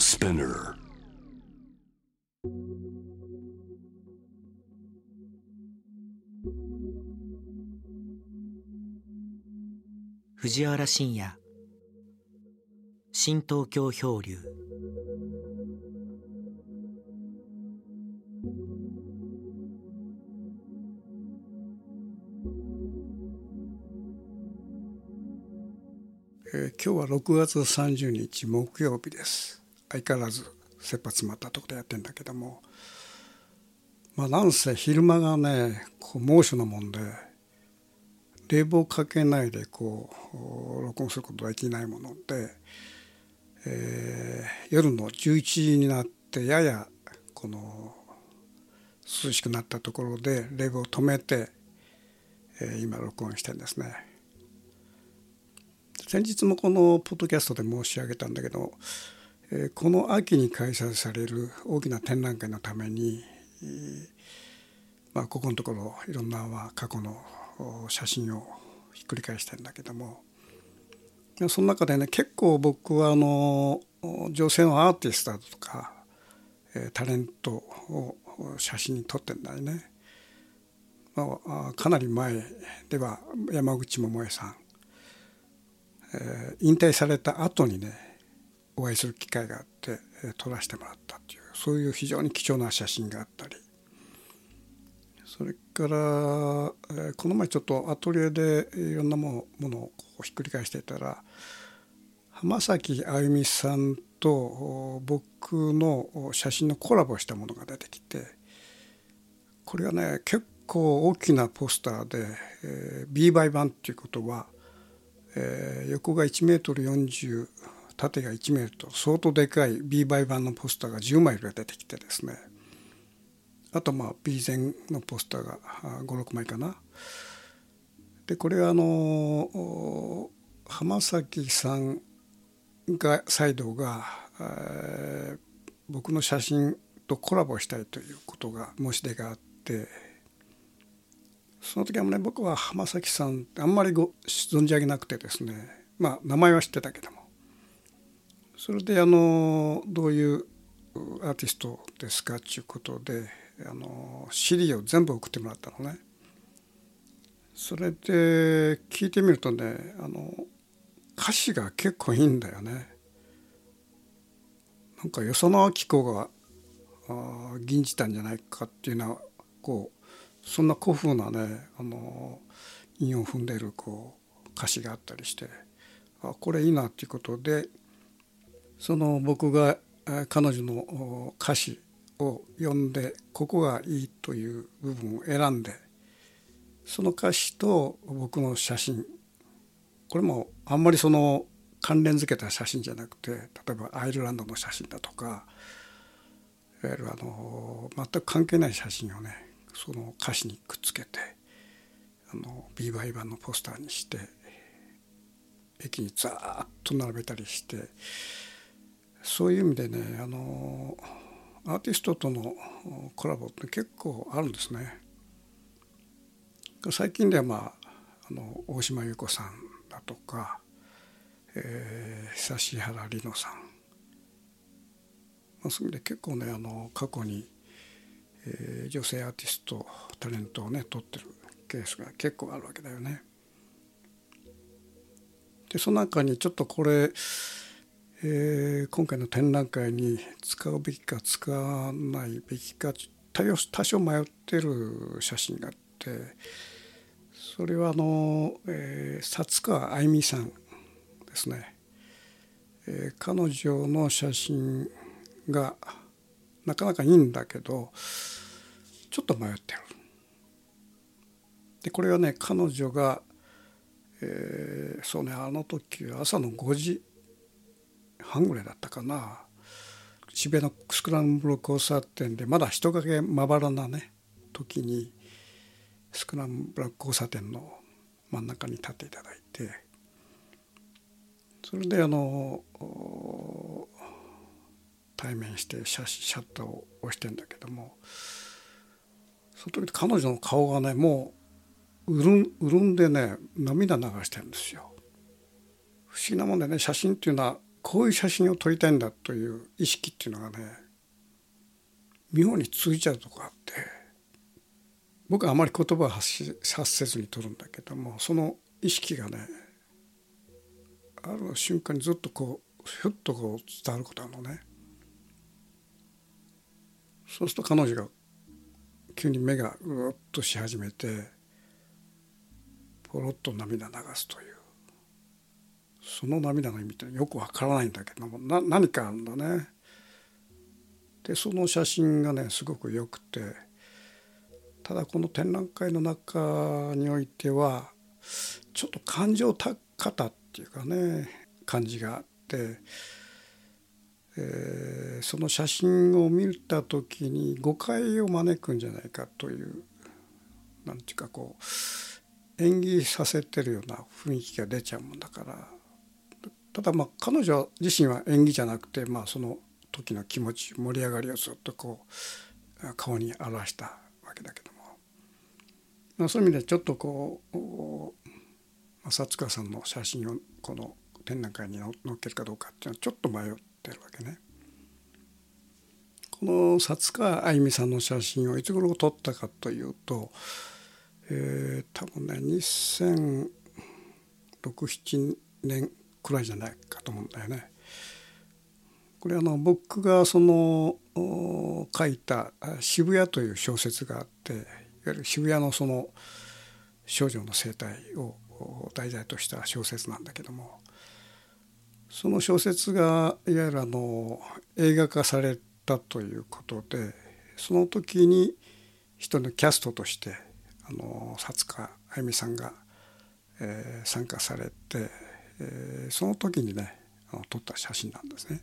Spinner. 藤原信也。新東京漂流。えー今日は6月30日木曜日です相変わらず切羽詰まったとこでやってんだけどもまあなんせ昼間がねこう猛暑なもんで冷房かけないでこう録音することができないもので、えー夜の11時になってややこの涼しくなったところで冷房を止めて、えー今録音してんですね。先日もこのポッドキャストで申し上げたんだけど、この秋に開催される大きな展覧会のために、まあ、ここのところいろんな過去の写真をひっくり返してるんだけどもその中でね結構僕はあの女性のアーティストだとか、タレントを写真に撮ってんだよね。まあ、かなり前では山口百恵さんえー引退された後にねお会いする機会があって、撮らせてもらったっていうそういう非常に貴重な写真があったり。それから、この前ちょっとアトリエでいろんなものをこうひっくり返していたら浜崎あゆみさんと僕の写真のコラボしたものが出てきてこれがね結構大きなポスターで、えー B 倍版っていうことはえー横が1メートル40縦が1メートル相当でかい B 倍版のポスターが10枚ぐらい出てきてですね。あとまあ B 前のポスターが56枚かな。でこれはあの浜崎さんがサイドが、えー僕の写真とコラボしたいということが申し出があってその時はね僕は浜崎さんってあんまりご存じ上げなくてですね。まあ名前は知ってたけども。それであのどういうアーティストですか？っていうことであの CD を全部送ってもらったのね。それで聞いてみるとねあの歌詞が結構いいんだよね。なんかよその明子があ吟じたんじゃないかっていうのはこうそんな古風なねあの韻を踏んでるこう歌詞があったりしてあこれいいなっていうことでその僕が彼女の歌詞を読んでここがいいという部分を選んでその歌詞と僕の写真これもあんまりその関連付けた写真じゃなくて例えばアイルランドの写真だとかいわゆるあの全く関係ない写真をねその歌詞にくっつけてあの B バイ版のポスターにして駅にザーッと並べたりしてそういう意味でねあのアーティストとのコラボって結構あるんですね。最近ではまああの大島優子さんだとか、えー、久原里乃さん、まあ、そういう意味で結構ねあの過去に、えー女性アーティストタレントをね撮ってるケースが結構あるわけだよね。でその中にちょっとこれ、えー今回の展覧会に使うべきか使わないべきか多少迷ってる写真があってそれはあの、えー、薩川あゆみさんですね、えー彼女の写真がなかなかいいんだけどちょっと迷ってる。でこれはね彼女が、えーそうねあの時朝の5時半ぐらいだったかな渋谷のスクランブル交差点でまだ人影まばらなね時にスクランブル交差点の真ん中に立っていただいてそれであの対面してシャシャッターを押してんだけどもその時彼女の顔がねもう潤潤んでね涙流してるんですよ。不思議なもんでね写真っていうのはこういう写真を撮りたいんだという意識っていうのがね妙に通じちゃうとこあって僕はあまり言葉を発し発せずに撮るんだけどもその意識がねある瞬間にずっとこうひょっとこう伝わることあるのね。そうすると彼女が急に目がうっとし始めてポロッと涙流すというその涙の意味ってよくわからないんだけどもな何かあるんだね。でその写真がねすごくよくてただこの展覧会の中においてはちょっと感情た方っていうかね感じがあって、えー、その写真を見た時に誤解を招くんじゃないかというなんていうかこう演技させてるような雰囲気が出ちゃうもんだからただまあ彼女自身は演技じゃなくてまあその時の気持ち盛り上がりをずっとこう顔に表したわけだけども、まあ、そういう意味でちょっとこう薩川さんの写真をこの展覧会に載っけるかどうかっていうのはちょっと迷ってるわけね。この薩川あゆみさんの写真をいつ頃撮ったかというと、えー、多分ね2006-7年くらいじゃないかと思うんだよね。これあの僕がその書いた「渋谷」という小説があっていわゆる渋谷のその少女の生態を題材とした小説なんだけどもその小説がいわゆるあの映画化されたということでその時に人のキャストとしてあの薩塚あゆみさんが、え、参加されて、え、その時にね撮った写真なんですね。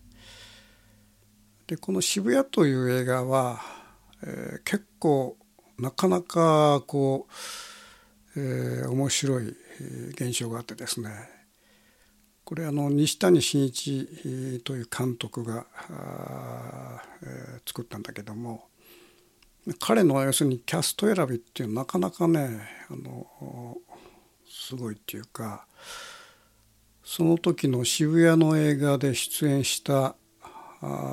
でこの「渋谷」という映画は、えー、結構なかなかこう、えー、面白い現象があってですねこれあの西谷真一という監督が、えー、作ったんだけども彼の要するにキャスト選びっていうのはなかなかねあのすごいっていうかその時の渋谷の映画で出演した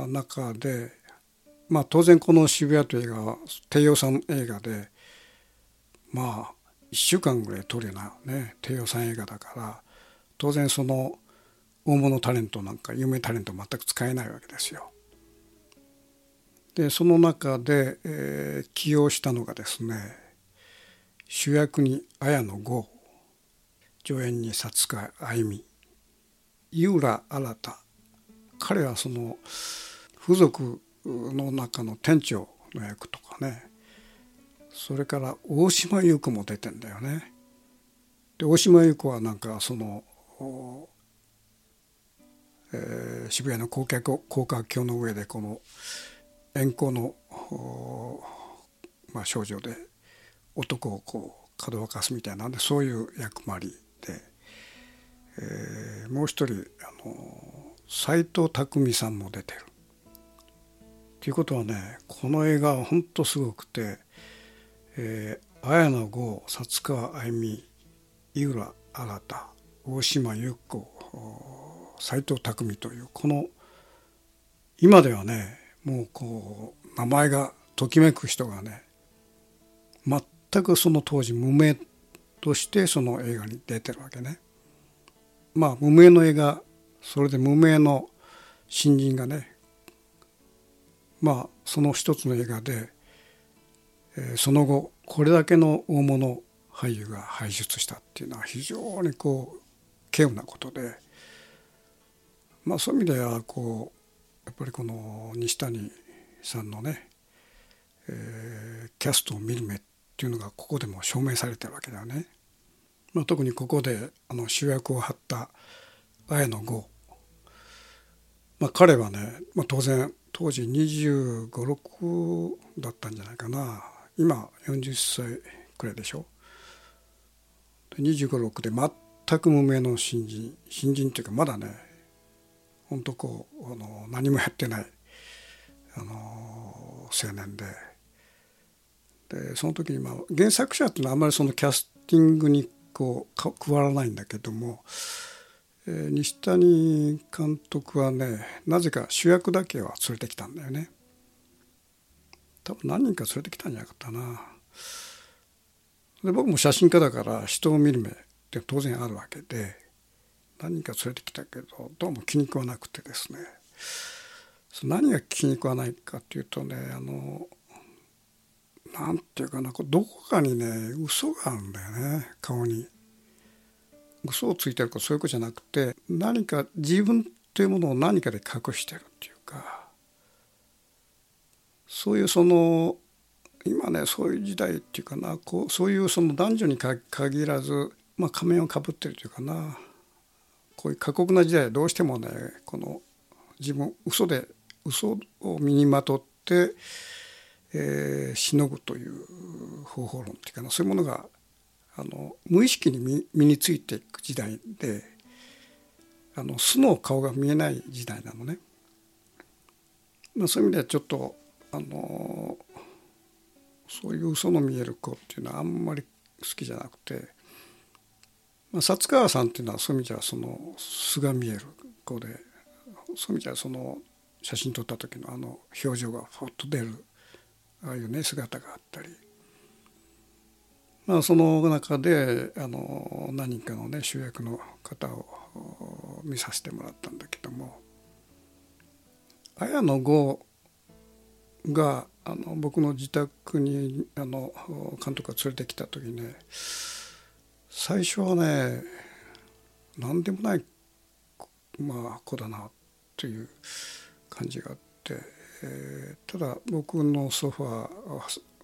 中でまあ当然この「渋谷」という映画は低予算映画でまあ1週間ぐらい撮るようなね低予算映画だから当然その大物タレントなんか有名タレント全く使えないわけですよ。でその中で、えー、起用したのがですね主役に綾野剛助演に薩塚あゆみ井浦新彼はその付属の中の店長の役とかね。それから大島優子も出てんだよね。で大島優子はなんかその、えー、渋谷の高架高架橋の上でこの遠行の、まあ、少女で男をこうかどわかすみたいなんでそういう役回りで、えー、もう一人あの斎藤工さんも出てる。ということはねこの映画は本当すごくて、えー、綾野剛薩川あゆみ井浦新大島優子斎藤工というこの今ではねもうこう名前がときめく人がね全くその当時無名としてその映画に出てるわけね。まあ無名の映画それで無名の新人がねまあその一つの映画で、えー、その後これだけの大物俳優が輩出したっていうのは非常にこう稀有なことでまあそういう意味ではこうやっぱりこの西谷さんのね、えー、キャストを見る目っていうのがここでも証明されてるわけだよね。まあ、特にここであの主役を張った綾野剛。まあ、彼はね、まあ、当然当時2 5 6だったんじゃないかな。今40歳くらいでしょ。2 5 6で全く無名の新人。新人っていうかまだね本当こうあの何もやってないあの青年で。でその時に、まあ、原作者っていうのはあんまりそのキャスティングにこう加わらないんだけどもえー、西谷監督はねなぜか主役だけは連れてきたんだよね。多分何人か連れてきたんじゃなかったな。で僕も写真家だから人を見る目って当然あるわけで何人か連れてきたけどどうも気に食わなくてですね。何が気に食わないかっていうとねあのなんていうかなどこかにね嘘があるんだよね顔に。嘘をついてるかそういうことじゃなくて何か自分というものを何かで隠してるっていうかそういうその今ねそういう時代っていうかなこうそういうその男女に限らず、まあ、仮面をかぶってるというかなこういう過酷な時代どうしてもねこの自分嘘で嘘を身にまとって、えー、しのぐという方法論っていうかなそういうものがあの無意識に身についていく時代であの素の顔が見えない時代なのね。まあ、そういう意味ではちょっとあのそういう嘘の見える子っていうのはあんまり好きじゃなくて、まあ、薩川さんっていうのはそういう意味じゃその素が見える子でそういう意味じゃその写真撮った時のあの表情がふっと出るああいうね姿があったり。まあ、その中であの何人かのね主役の方を見させてもらったんだけども。綾野剛があの僕の自宅にあの監督が連れてきた時ね最初はね何でもない、まあ、子だなという感じがあって、えー、ただ僕のソファ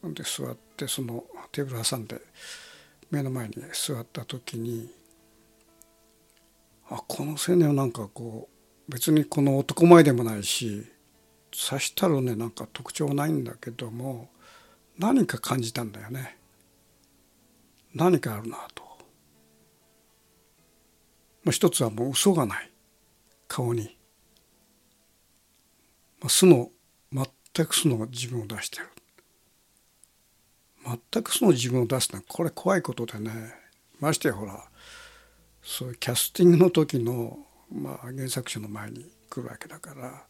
ーで座ってそのテーブル挟んで目の前に座った時にあこの青年はなんかこう別にこの男前でもないし刺したらねなんか特徴ないんだけども何か感じたんだよね。何かあるなと、まあ、一つはもう嘘がない顔に、まあ、素の全く素の自分を出してる全くその自分を出すのはこれ怖いことでねましてやほらそういうキャスティングの時の、まあ、原作者の前に来るわけだから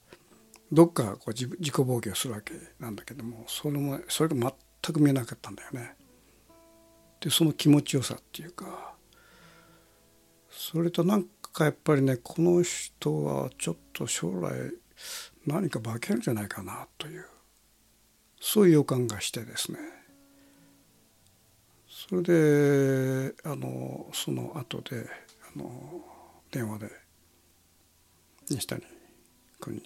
どっかこう自己防御するわけなんだけどもそれもそれが全く見えなかったんだよね。でその気持ちよさっていうかそれとなんかやっぱりねこの人はちょっと将来何か化けるんじゃないかなというそういう予感がしてですねそれであのその後であの電話で西谷君に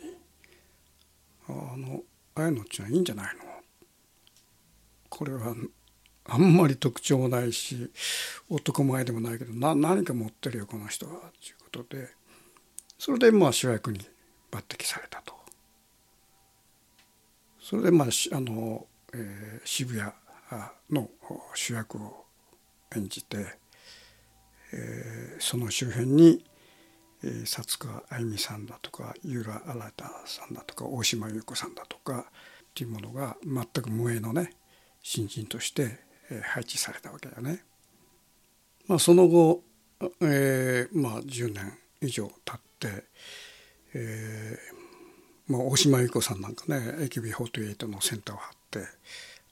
「あのあやのっちゃんいいんじゃないの?」これはあんまり特徴もないし男前でもないけどな何か持ってるよこの人はということでそれでまあ主役に抜擢されたと。それでまああの、えー、渋谷の主役を演じて、えー、その周辺に薩川あゆみさんだとか井浦新さんだとか大島優子さんだとかっていうものが全く無縁のね新人として配置されたわけだね。まあ、その後、えー、まあ10年以上経って、えーまあ、大島優子さんなんかね AKB48 のセンターを張って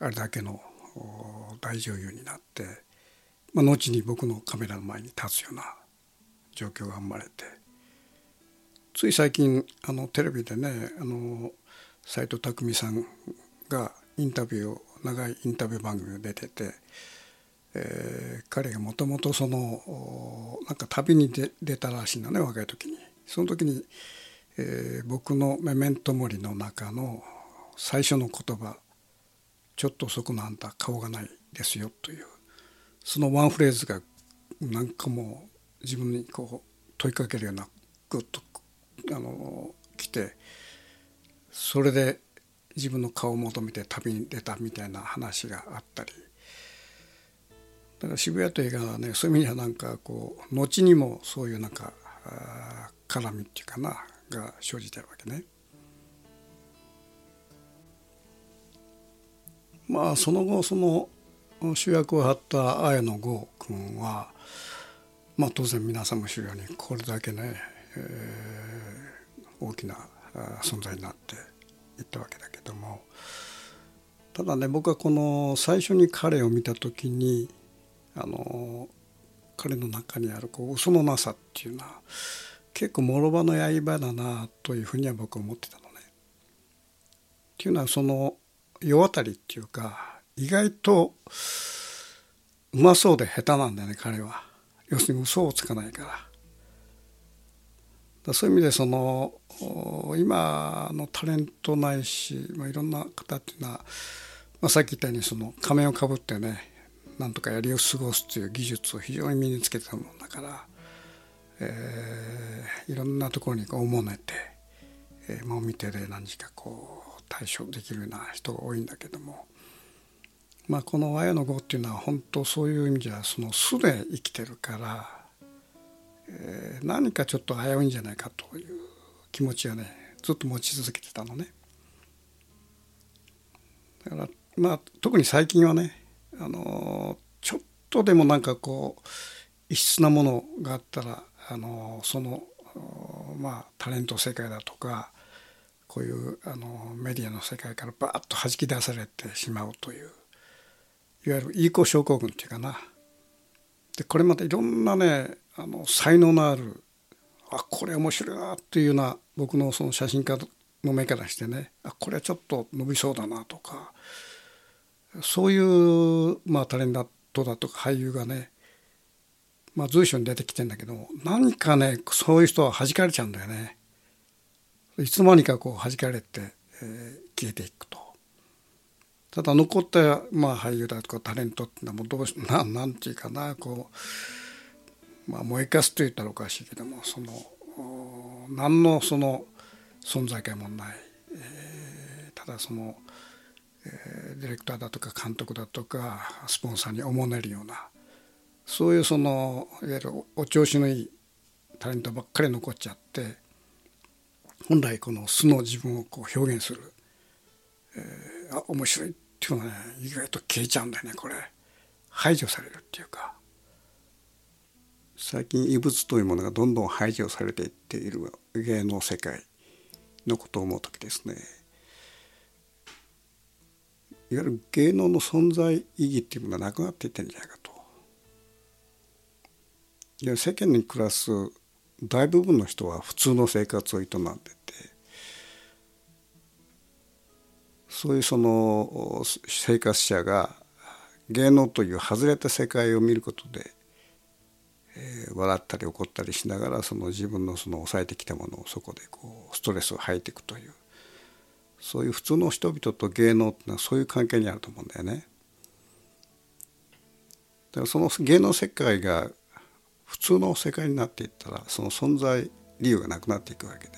あれだけの大女優になって、まあ、後に僕のカメラの前に立つような状況が生まれてつい最近あのテレビでねあの斎藤工さんがインタビューを長いインタビュー番組を出てて、えー、彼がもともとそのなんか旅に出たらしいのね若い時に。その時に、えー、僕の「メメントモリ」の中の最初の言葉ちょっと遅くなあんた顔がないですよというそのワンフレーズがなんかもう自分にこう問いかけるようなグッとあの来てそれで自分の顔を求めて旅に出たみたいな話があったり。だから渋谷という映画はねそういう意味ではなんかこう後にもそういうなんか絡みっていうかなが生じてるわけね。まあその後その主役を張った綾野剛君はまあ当然皆さんも知るようにこれだけね、えー、大きな存在になっていったわけだけどもただね僕はこの最初に彼を見た時にあの彼の中にあるこう嘘のなさっていうのは結構諸刃の刃だなというふうには僕は思ってたのね。っていうのはその世渡りっていうか意外とうまそうで下手なんだよね彼は。要するに嘘をつかないから。だそういう意味でその今のタレントないし、まあ、いろんな方っていうのは、まあ、さっき言ったようにその仮面をかぶってねなんとかやりを過ごすという技術を非常に身につけたものだから、えー、いろんなところにこうもねて、えー、もみ手で何時かこう対処できるような人が多いんだけども。まあ、この綾の碁っていうのは本当そういう意味じゃその素で生きてるから、えー、何かちょっと危ういんじゃないかという気持ちはねずっと持ち続けてたのね。だからまあ特に最近はねあのちょっとでもなんかこう異質なものがあったらあのそのまあタレント世界だとかこういうあのメディアの世界からバーッと弾き出されてしまうといういわゆるいい子症候群っていうかな。でこれまたいろんなねあの才能のあるあこれ面白いなっていうような僕のその写真家の目からしてねあこれはちょっと伸びそうだなとかそういう、まあ、タレントだとか俳優がね、まあ、随所に出てきてんだけど何かねそういう人は弾かれちゃうんだよね。いつの間にかこう弾かれて、えー、消えていくと。ただ残った、まあ、俳優だとかタレントってのはもうどうし ななんていうかなこう、まあ、燃えかすと言ったらおかしいけどもその何のその存在感もない、えー、ただその、えー、ディレクターだとか監督だとかスポンサーにおもねるようなそういうそのいわゆるお調子のいいタレントばっかり残っちゃって本来この素の自分をこう表現する、えー、あ面白いっていうのはね意外と消えちゃうんだよねこれ。排除されるっていうか。最近異物というものがどんどん排除されていっている芸能世界のことを思う時ですね。いわゆる芸能の存在意義っていうものはなくなっていってるんじゃないかと。いや世間に暮らす大部分の人は普通の生活を営んでてそういうその生活者が芸能という外れた世界を見ることで、えー、笑ったり怒ったりしながらその自分のその抑えてきたものをそこでこうストレスを吐いていくというそういう普通の人々と芸能っていうのはそういう関係にあると思うんだよね。だからその芸能世界が普通の世界になっていったらその存在理由がなくなっていくわけで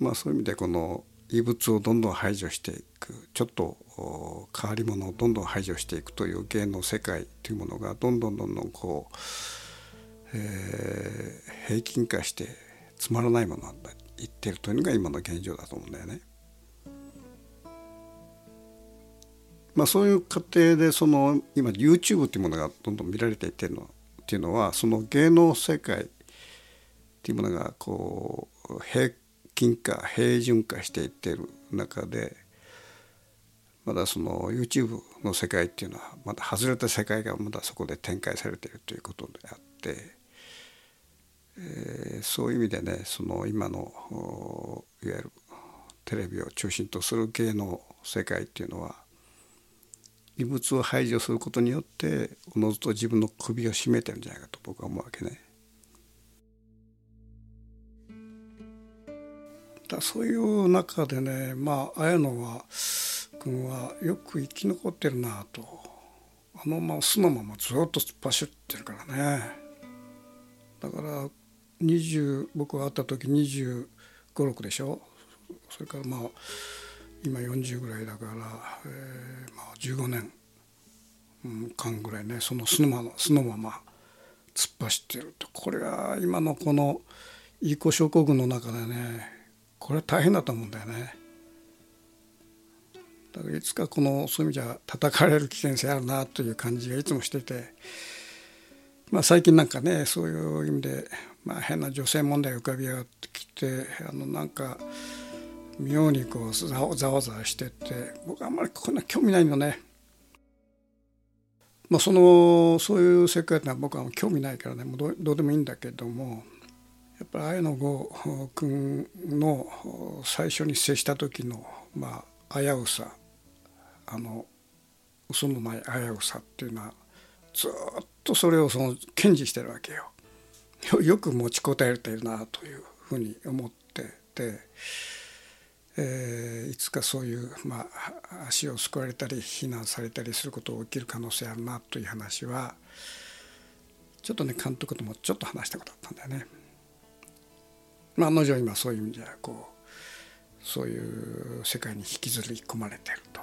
まあそういう意味でこの異物をどんどん排除していくちょっと変わり者をどんどん排除していくという芸能世界というものがどんどんどんどんこう、えー、平均化してつまらないものなんだ言ってるというのが今の現状だと思うんだよね。まあ、そういう過程でその今 YouTube っていうものがどんどん見られていってるのっていうのはその芸能世界っていうものがこう平均化平準化していってる中でまだその YouTube の世界っていうのはまだ外れた世界がまだそこで展開されているということであって、えー、そういう意味でねその今のいわゆるテレビを中心とする芸能世界っていうのは異物を排除することによっておのずと自分の首を絞めてるんじゃないかと僕は思うわけね。だそういう中でねまあ綾野は君はよく生き残ってるなと。あのまま素のままずっと突っ走ってるからね。だから20僕が会った時2 5 6でしょ。それからまあ今40ぐらいだから、えーまあ、15年間ぐらいねその素のまま素のまま突っ走ってるとこれは今のこのいい子症候群の中でねこれは大変だと思うんだよね。だからいつかこのそういう意味じゃ叩かれる危険性あるなという感じがいつもしててまあ、最近なんかねそういう意味で、まあ、変な女性問題浮かび上がってきてあのなんか妙にこうざわざわしてて僕あんまりこんな興味ないのね。まあ、そのそういう世界ってのは僕は興味ないからねもうどうでもいいんだけどもやっぱり綾野剛君の最初に接した時のまあ危うさあの嘘のない危うさっていうのはずっとそれをその堅持してるわけよ。よく持ちこたえてるなというふうに思ってて、えー、いつかそういう、まあ、足をすくわれたり非難されたりすることが起きる可能性あるなという話はちょっとね監督ともちょっと話したことあったんだよね。まあ、案の定今そういう意味ではこうそういう世界に引きずり込まれてると。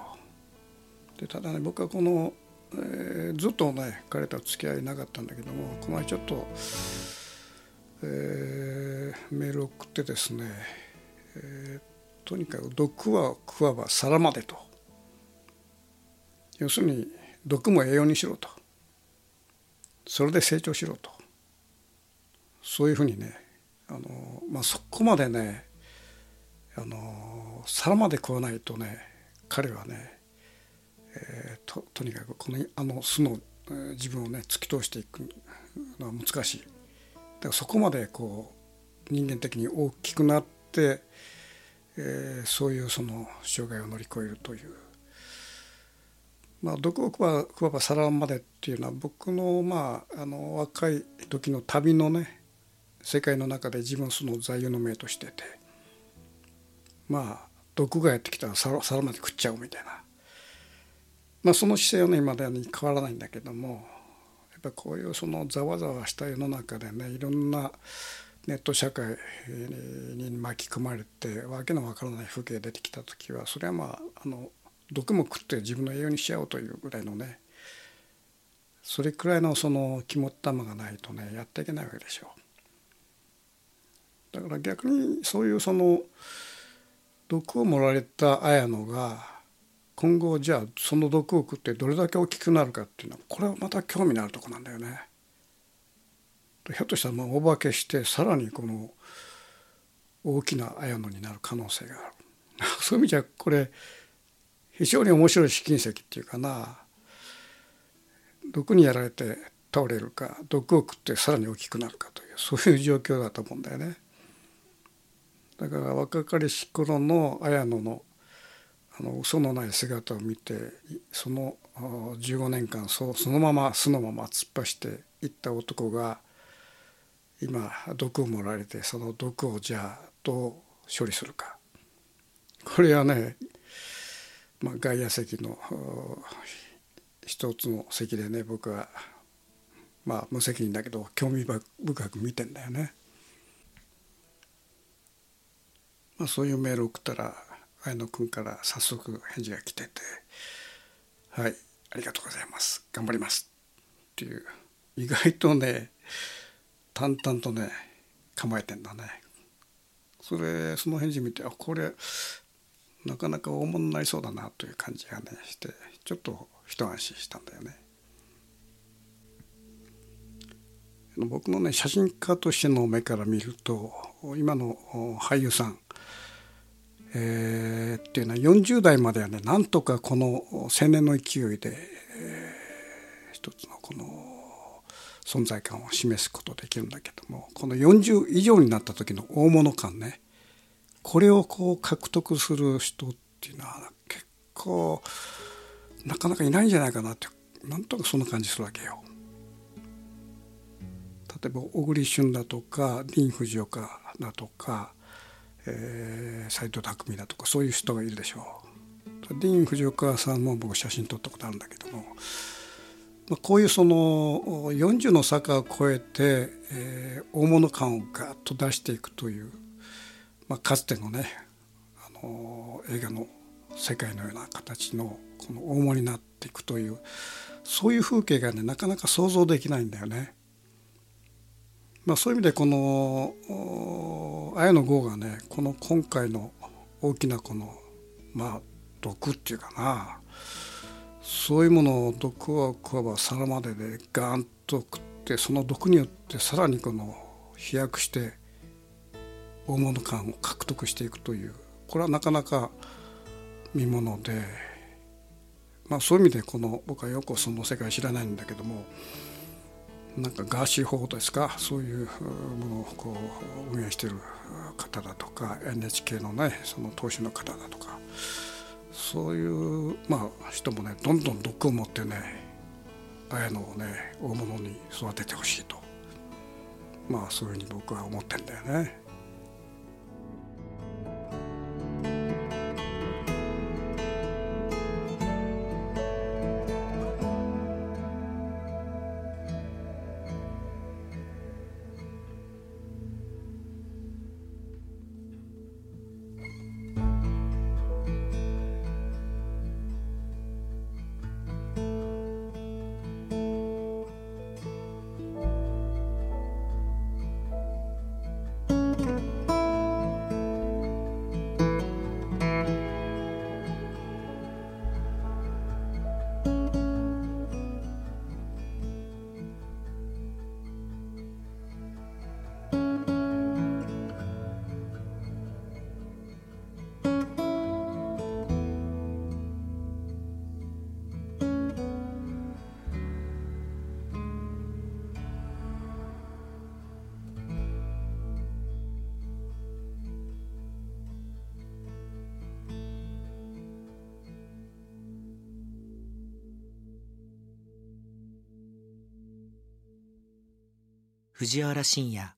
でただね僕はこのえー、ずっとね彼とは付き合いなかったんだけどもこの前ちょっと、えー、メール送ってですね、えー、とにかく毒は食わば皿までと。要するに毒も栄養にしろと。それで成長しろと。そういうふうにねあの、まあ、そこまでねあの皿まで食わないとね彼はねえー、ととにかくこのあの素の、自分をね突き通していくのは難しい。だからそこまでこう人間的に大きくなって、えー、そういうその障害を乗り越えるという。まあ、毒を食わ食わば皿までっていうのは僕の,、まあ、あの若い時の旅のね世界の中で自分その座右の銘としててまあ毒がやってきたら皿皿まで食っちゃうみたいなまあ、その姿勢はね今でに変わらないんだけどもやっぱこういうそのざわざわした世の中でねいろんなネット社会に巻き込まれてわけのわからない風景が出てきた時はそれはまああの毒も食って自分の栄養にしちゃおうというぐらいのねそれくらいのその肝っ玉がないとねやっていけないわけでしょう。だから逆にそういうその毒を盛られた綾野が今後じゃあその毒を食ってどれだけ大きくなるかっていうのはこれはまた興味のあるとこなんだよね。ひょっとしたらまあお化けしてさらにこの大きな綾野になる可能性がある。そういう意味じゃこれ非常に面白い試金石っていうかな毒にやられて倒れるか毒を食ってさらに大きくなるかというそういう状況だと思うんだよね。だから若かりし頃の綾野のあの嘘のない姿を見てその15年間そそのまま素のまま突っ走っていった男が今毒を盛られてその毒をじゃあどう処理するか。これはね、まあ、外野席の一つの席でね僕はまあ無責任だけど興味深く見てんだよね。まあ、そういうメール送ったら綾野君から早速返事が来てて「はいありがとうございます。頑張ります」っていう。意外とね淡々とね構えてんだね。それその返事見てあこれなかなか大物になりそうだなという感じがねしてちょっと一安心したんだよね。僕のね写真家としての目から見ると今の俳優さんえー、っていうのは40代まではねなんとかこの青年の勢いで、えー、一つのこの存在感を示すことできるんだけどもこの40以上になった時の大物感ねこれをこう獲得する人っていうのは結構なかなかいないんじゃないかなってなんとかそんな感じするわけよ。例えば小栗旬だとかディーン・フジオカだとかえー、藤匠だとかそういう人がいるでしょう。ディーン・藤岡さんも僕写真撮ったことあるんだけども、こういうその40の坂を越えて、えー、大物感をガッと出していくという、まあ、かつてのねあの映画の世界のような形のこの大物になっていくというそういう風景がねなかなか想像できないんだよね。まあ、そういう意味でこの綾野剛がねこの今回の大きなこのまあ毒っていうかなそういうものを毒を食わば皿まででガンと食ってその毒によってさらにこの飛躍して大物感を獲得していくというこれはなかなか見もので、まあ、そういう意味でこの僕はよくその世界知らないんだけどもなんかガーシー法ですか？そういうものをこう運営している方だとか NHK のねその投資の方だとかそういうまあ人もねどんどん毒を持ってね綾野をね大物に育ててほしいとまあそういうふうに僕は思ってんだよね。藤原信也。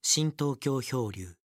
新東京漂流。